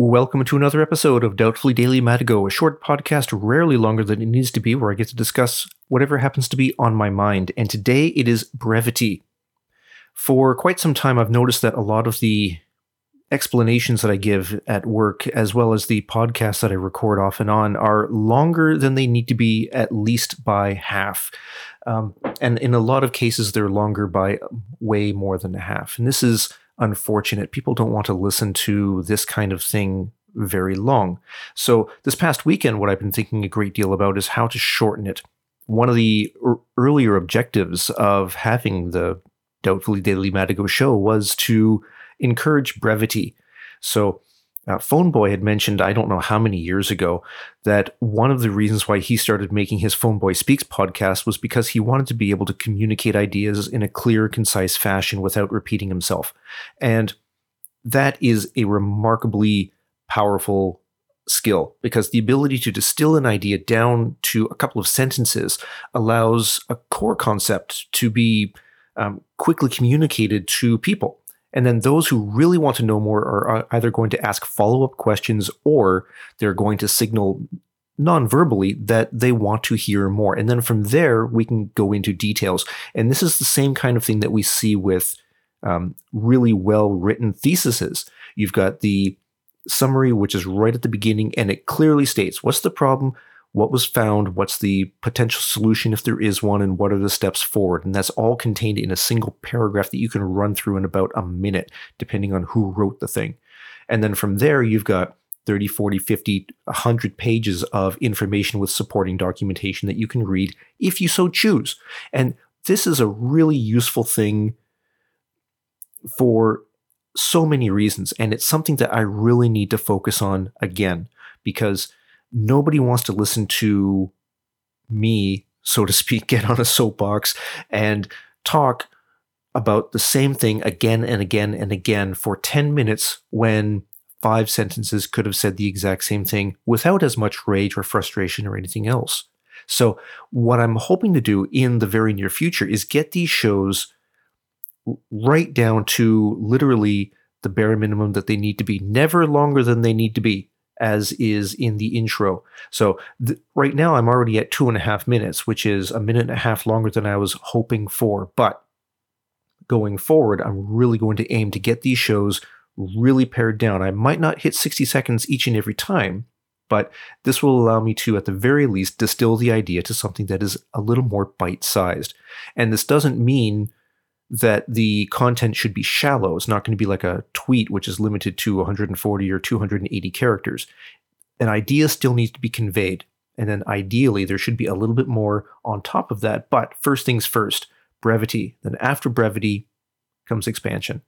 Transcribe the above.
Welcome to another episode of Doubtfully Daily Matigo, a short podcast rarely longer than it needs to be, where I get to discuss whatever happens to be on my mind. And today it is brevity. For quite some time, I've noticed that a lot of the explanations that I give at work, as well as the podcasts that I record off and on, are longer than they need to be, at least by half. Um, and in a lot of cases, they're longer by way more than a half. And this is unfortunate. People don't want to listen to this kind of thing very long. So, this past weekend, what I've been thinking a great deal about is how to shorten it. One of the er- earlier objectives of having the Doubtfully Daily Matigo show was to encourage brevity. So, uh, Phoneboy had mentioned, I don't know how many years ago, that one of the reasons why he started making his Phoneboy Speaks podcast was because he wanted to be able to communicate ideas in a clear, concise fashion without repeating himself. And that is a remarkably powerful skill because the ability to distill an idea down to a couple of sentences allows a core concept to be um, quickly communicated to people. And then those who really want to know more are uh, either going to ask follow up questions or they're going to signal non verbally that they want to hear more. And then from there, we can go into details. And this is the same kind of thing that we see with um, really well written theses. You've got the summary, which is right at the beginning, and it clearly states what's the problem, what was found, what's the potential solution if there is one, and what are the steps forward. And that's all contained in a single paragraph that you can run through in about a minute, depending on who wrote the thing. And then from there, you've got 30, 40, 50, 100 pages of information with supporting documentation that you can read if you so choose. And this is a really useful thing for so many reasons. And it's something that I really need to focus on again because nobody wants to listen to me, so to speak, get on a soapbox and talk about the same thing again and again and again for 10 minutes when five sentences could have said the exact same thing without as much rage or frustration or anything else. So, what I'm hoping to do in the very near future is get these shows right down to literally the bare minimum that they need to be, never longer than they need to be as is in the intro. So th- right now I'm already at two and a half minutes, which is a minute and a half longer than I was hoping for. But going forward, I'm really going to aim to get these shows really pared down. I might not hit 60 seconds each and every time, but this will allow me to, at the very least, distill the idea to something that is a little more bite sized. And this doesn't mean that the content should be shallow. It's not going to be like a tweet, which is limited to 140 or 280 characters. An idea still needs to be conveyed. And then ideally, there should be a little bit more on top of that. But first things first brevity. Then after brevity comes expansion.